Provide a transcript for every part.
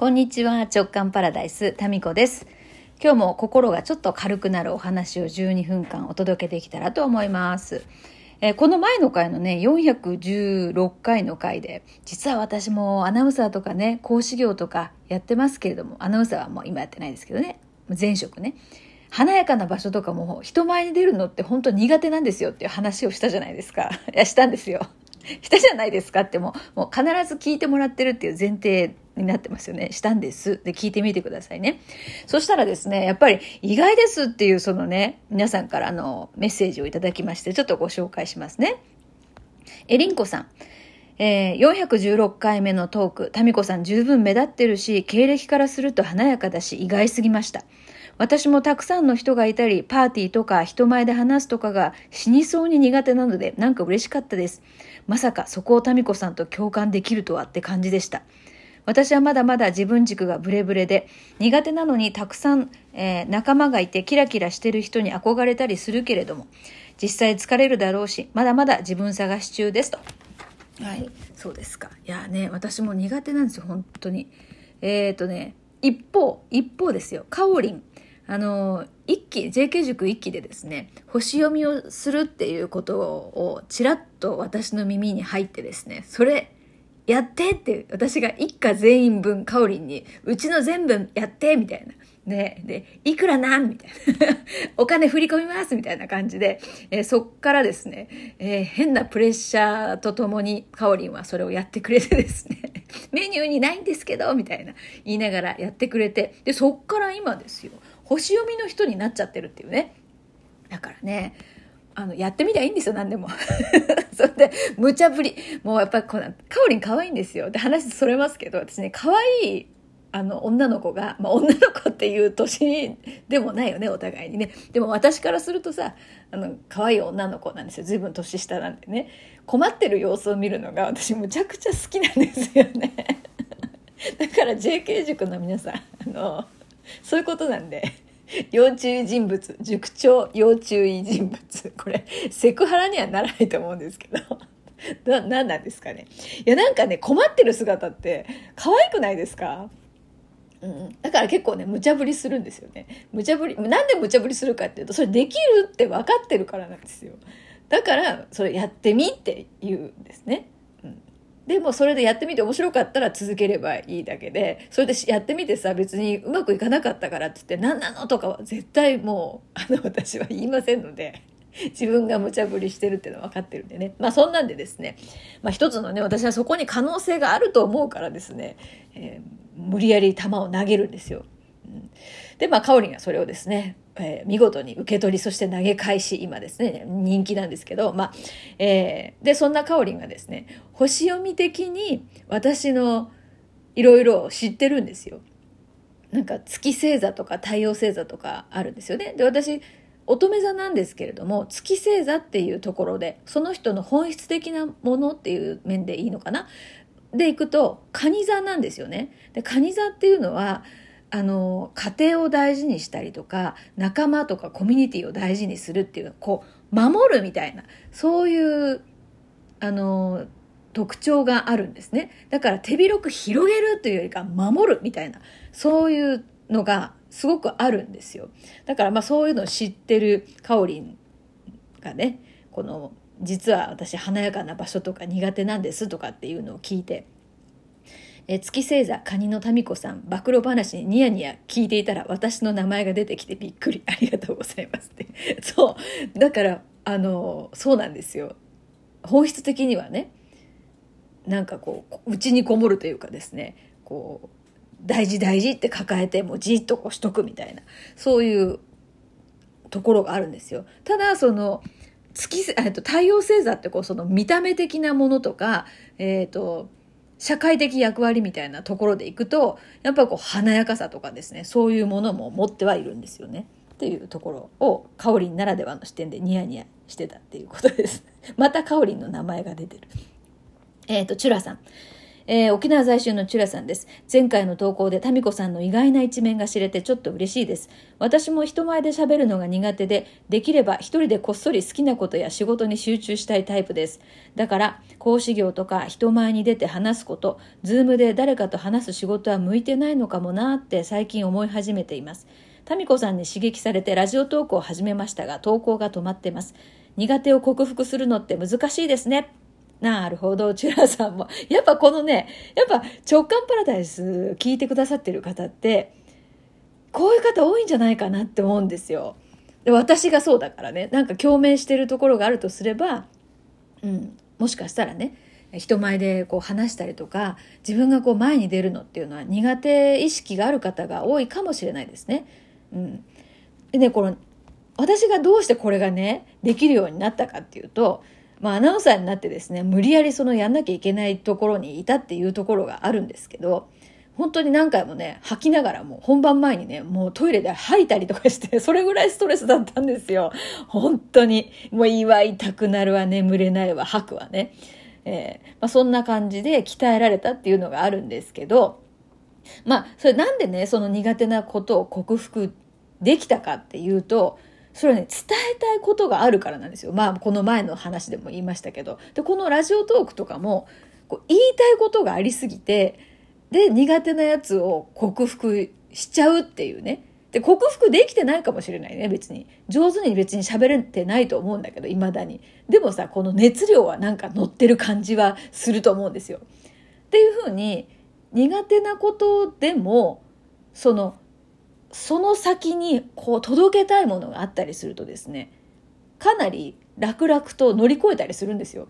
こんにちは、直感パラダイス、タミコです。今日も心がちょっと軽くなるお話を12分間お届けできたらと思います。えーこの前の回のね、416回の回で、実は私もアナウンサーとかね、講師業とかやってますけれども、アナウンサーはもう今やってないですけどね、前職ね。華やかな場所とかも人前に出るのって本当苦手なんですよっていう話をしたじゃないですか。いや、したんですよ。したじゃないですかってもう、もう必ず聞いてもらってるっていう前提になってますよね。したんです。で、聞いてみてくださいね。そしたらですね、やっぱり意外ですっていうそのね、皆さんからのメッセージをいただきまして、ちょっとご紹介しますね。えりんこさん。えー416回目のトーク、タミコさん十分目立ってるし、経歴からすると華やかだし、意外すぎました。私もたくさんの人がいたり、パーティーとか人前で話すとかが死にそうに苦手なので、なんか嬉しかったです。まさかそこをタミコさんと共感できるとはって感じでした。私はまだまだ自分軸がブレブレで、苦手なのにたくさん、えー仲間がいてキラキラしてる人に憧れたりするけれども、実際疲れるだろうし、まだまだ自分探し中ですと。はい、そうですか。いやね、私も苦手なんですよ、本当に。えっ、ー、とね、一方、一方ですよ、カオリン。あの、一期、JK 塾一期でですね、星読みをするっていうことをちらっと私の耳に入ってですね、それ、やってって、私が一家全員分、カオリンに、うちの全部やってみたいな。で、で、いくらなんみたいな。お金振り込みますみたいな感じで、えーそっからですね、えー変なプレッシャーとともに、カオリンはそれをやってくれてですね、メニューにないんですけど、みたいな言いながらやってくれて、で、そっから今ですよ、星読みの人になっちゃってるっていうね。だからね、あの、やってみりゃいいんですよ、何でも。それで、無茶ぶり。もうやっぱりこの、カオリン可愛いんですよ。で、話それますけど、私ね、可愛い、あの、女の子が、まあ、女の子っていう年でもないよね、お互いにね。でも私からするとさ、あの、可愛い女の子なんですよ。随分年下なんでね。困ってる様子を見るのが私むちゃくちゃ好きなんですよね。だから JK 塾の皆さん、あの、そういうことなんで。要注意人物、塾長要注意人物。これ、セクハラにはならないと思うんですけど。な、なんなんですかね。いや、なんかね、困ってる姿って可愛くないですか？うん、だから結構ね、無茶ぶりするんですよね。無茶ぶり、なんで無茶ぶりするかっていうと、それできるって分かってるからなんですよ。だから、それやってみって言うんですね。でもそれでやってみて面白かったら続ければいいだけで、それでやってみてさ、別にうまくいかなかったからって言って、何なのとかは絶対もう、あの、私は言いませんので、自分が無茶ぶりしてるっていうのは分かってるんでね。まあそんなんでですね、まあ一つのね、私はそこに可能性があると思うからですね、えー無理やり球を投げるんですよ。で、まあ、カオリンがそれをですね、えー見事に受け取り、そして投げ返し、今ですね、人気なんですけど、まあ、えーで、そんなカオリンがですね、星読み的に私のいろいろ知ってるんですよ。なんか月星座とか太陽星座とかあるんですよね。で、私、乙女座なんですけれども、月星座っていうところで、その人の本質的なものっていう面でいいのかなでいくと、蟹座なんですよね。で、蟹座っていうのは、あの、家庭を大事にしたりとか、仲間とかコミュニティを大事にするっていう、こう、守るみたいな、そういう、あの、特徴があるんですね。だから手広く広げるというよりか守るみたいな、そういうのがすごくあるんですよ。だからまあそういうのを知ってるカオリンがね、この、実は私華やかな場所とか苦手なんですとかっていうのを聞いて、え月星座カニの民子さん暴露話にニヤニヤ聞いていたら私の名前が出てきてびっくり。ありがとうございますって。そう。だからあのそうなんですよ。本質的にはねなんかこう内にこもるというかですねこう大事大事って抱えてもうじっとこうしとくみたいなそういうところがあるんですよ。ただその月えっと太陽星座ってこうその見た目的なものとかえっ、と社会的役割みたいなところでいくとやっぱりこう華やかさとかですねそういうものも持ってはいるんですよね。っていうところをカオリンならではの視点でニヤニヤしてたっていうことです。またカオリンの名前が出てる。えっ、とチュラさん。えー、沖縄在住のチュラさんです。前回の投稿でタミコさんの意外な一面が知れてちょっと嬉しいです。私も人前で喋るのが苦手で、できれば一人でこっそり好きなことや仕事に集中したいタイプです。だから、講師業とか人前に出て話すこと、ズームで誰かと話す仕事は向いてないのかもなって最近思い始めています。タミコさんに刺激されてラジオトークを始めましたが、投稿が止まってます。苦手を克服するのって難しいですね。なるほど、チュラさんも。やっぱこのね、やっぱ直感パラダイス聞いてくださってる方って、こういう方多いんじゃないかなって思うんですよ。で私がそうだからね、なんか共鳴してるところがあるとすれば、うん、もしかしたらね、人前でこう話したりとか、自分がこう前に出るのっていうのは苦手意識がある方が多いかもしれないですね。うん。でね、この、私がどうしてこれがね、できるようになったかっていうと、まあ、アナウンサーになってですね、無理やりそのやんなきゃいけないところにいたっていうところがあるんですけど、本当に何回もね、吐きながらも本番前にね、もうトイレで吐いたりとかして、それぐらいストレスだったんですよ。本当に。もう祝いたくなるわ、眠れないわ、吐くわね。えー、まあ、そんな感じで鍛えられたっていうのがあるんですけど、まあ、それなんでね、その苦手なことを克服できたかっていうと、それはね、伝えたいことがあるからなんですよ。まあ、この前の話でも言いましたけど。で、このラジオトークとかも、こう言いたいことがありすぎて、で、苦手なやつを克服しちゃうっていうね。で、克服できてないかもしれないね、別に。上手に別に喋れてないと思うんだけど、未だに。でもさ、この熱量はなんか乗ってる感じはすると思うんですよ。っていうふうに、苦手なことでも、その、その先にこう届けたいものがあったりするとですねかなり楽々と乗り越えたりするんですよ。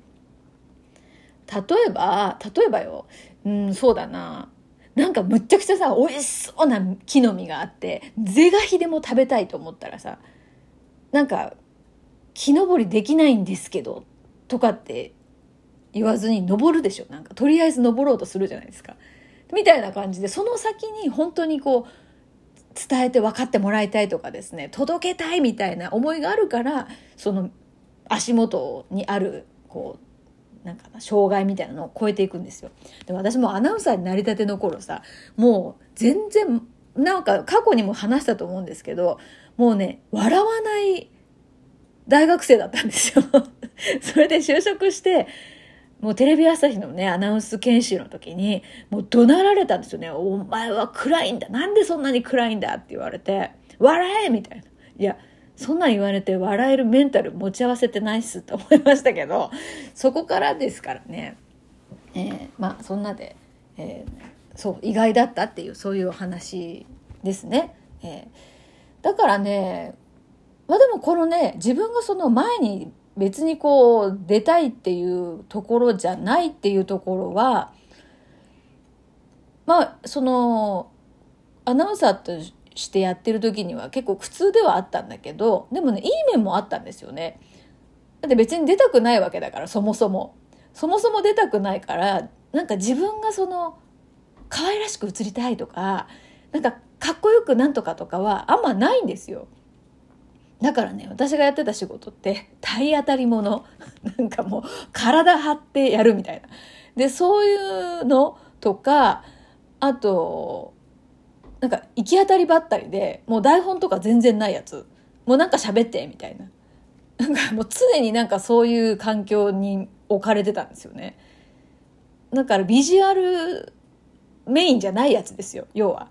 例えば例えばようんそうだななんかむっちゃくちゃさ美味しそうな木の実があって是が非でも食べたいと思ったらさなんか木登りできないんですけどとかって言わずに登るでしょなんかとりあえず登ろうとするじゃないですか。みたいな感じでその先に本当にこう伝えて分かってもらいたいとかですね届けたいみたいな思いがあるからその足元にあるこうなんかな障害みたいなのを超えていくんですよ。で私もアナウンサーになりたての頃さもう全然なんか過去にも話したと思うんですけどもうね笑わない大学生だったんですよ。それで就職してもうテレビ朝日のね、アナウンス研修の時に、もう怒鳴られたんですよね。お前は暗いんだ。なんでそんなに暗いんだって言われて、笑えみたいな。いや、そんなん言われて笑えるメンタル持ち合わせてないっすと思いましたけど、そこからですからね。えー、まあそんなで、えー、そう、意外だったっていう、そういうお話ですね。えー、だからね、まあでもこのね、自分がその前に別にこう出たいっていうところじゃないっていうところはまあそのアナウンサーとしてやってる時には結構苦痛ではあったんだけどでもねいい面もあったんですよね。だって別に出たくないわけだからそもそも。そもそも出たくないからなんか自分がその可愛らしく映りたいとかなんかかっこよくなんとかとかはあんまないんですよ。だからね、私がやってた仕事って 体当たりもの。なんかもう体張ってやるみたいな。で、そういうのとか、あと、なんか行き当たりばったりで、もう台本とか全然ないやつ。もうなんか喋って、みたいな。なんかもう常になんかそういう環境に置かれてたんですよね。だからビジュアルメインじゃないやつですよ、要は。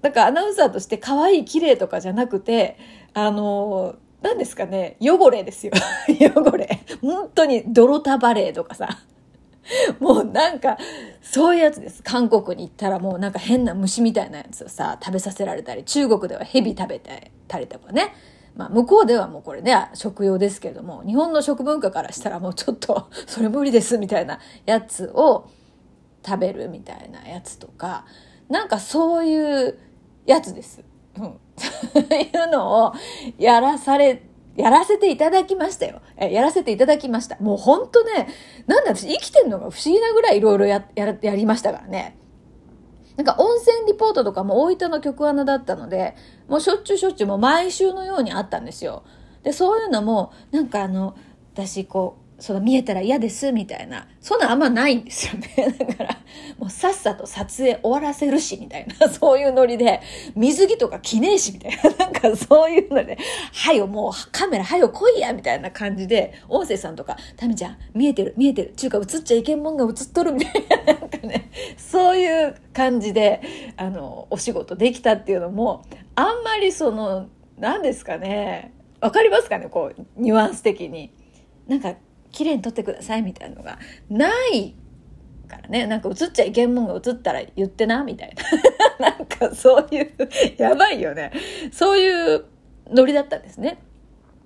だからアナウンサーとして可愛い綺麗とかじゃなくて、あの、何ですかね、汚れですよ。汚れ。本当に泥タバレーとかさ。もうなんか、そういうやつです。韓国に行ったらもうなんか変な虫みたいなやつをさ、食べさせられたり、中国では蛇食べたりとかね。まあ向こうではもうこれね、食用ですけれども、日本の食文化からしたらもうちょっと、それ無理ですみたいなやつを食べるみたいなやつとか、なんかそういうやつです。うん。そういうのをやらされ、やらせていただきましたよ。え、やらせていただきました。もうほんとね、なんだ私生きてんのが不思議なぐらいいろいろや、や、やりましたからね。なんか温泉リポートとかも大分の局アナだったので、もうしょっちゅうしょっちゅうもう毎週のようにあったんですよ。で、そういうのも、なんかあの、私こう、その見えたら嫌ですみたいな、そんなあんまないんですよね。だから、もうさっさと撮影終わらせるし、みたいな、そういうノリで、水着とか着ねえし、みたいな、なんかそういうので、はよ、もうカメラはよ来いや、みたいな感じで、音声さんとか、タミちゃん、見えてる、見えてる、ちゅうか映っちゃいけんもんが映っとる、みたいな、なんかね、そういう感じで、あの、お仕事できたっていうのも、あんまりその、何ですかね、わかりますかね、こう、ニュアンス的に。なんか、綺麗に撮ってくださいみたいなのがないからね。なんか映っちゃいけんもんが映ったら言ってなみたいな。なんかそういう、やばいよね。そういうノリだったんですね。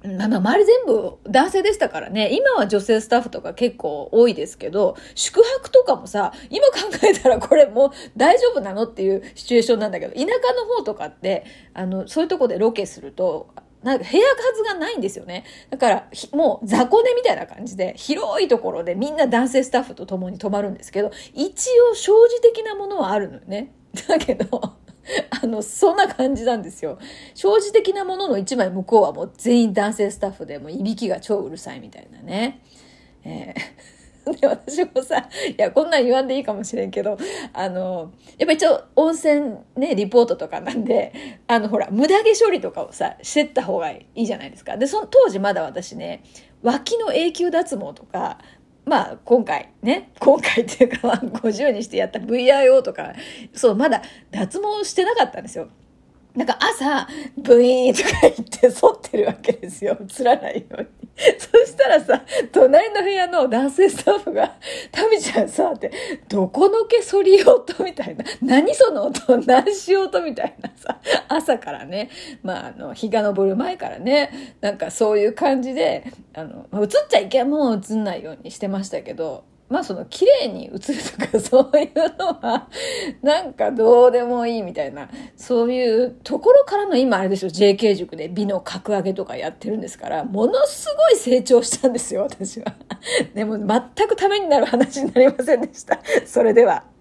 まあまあ周り全部男性でしたからね。今は女性スタッフとか結構多いですけど、宿泊とかもさ、今考えたらこれもう大丈夫なのっていうシチュエーションなんだけど、田舎の方とかって、あの、そういうとこでロケすると、なんか部屋数がないんですよね。だから、もう雑魚寝みたいな感じで、広いところでみんな男性スタッフと共に泊まるんですけど、一応生じ的なものはあるのよね。だけど、あの、そんな感じなんですよ。生じ的なものの一枚向こうはもう全員男性スタッフで、もういびきが超うるさいみたいなね。えーで、私もさ、いや、こんなん言わんでいいかもしれんけど、あの、やっぱ一応温泉ね、リポートとかなんで、あの、ほら、無駄毛処理とかをさ、してった方がいいじゃないですか。で、その当時まだ私ね、脇の永久脱毛とか、まあ、今回ね、今回っていうか、50にしてやった VIO とか、そう、まだ脱毛してなかったんですよ。なんか朝、ブイーンとか言って剃ってるわけですよ。映らないように。したらさ、隣の部屋の男性スタッフが、タミちゃんさ、って、どこの毛剃り音みたいな。何その音何しようと？みたいなさ、朝からね、まあ、あの、日が昇る前からね、なんかそういう感じで、あの、映っちゃいけんもん映んないようにしてましたけど、まあその綺麗に映るとかそういうのはなんかどうでもいいみたいなそういうところからの今あれですよ JK 塾で美の格上げとかやってるんですからものすごい成長したんですよ。私は。でも全くためになる話になりませんでした。それでは。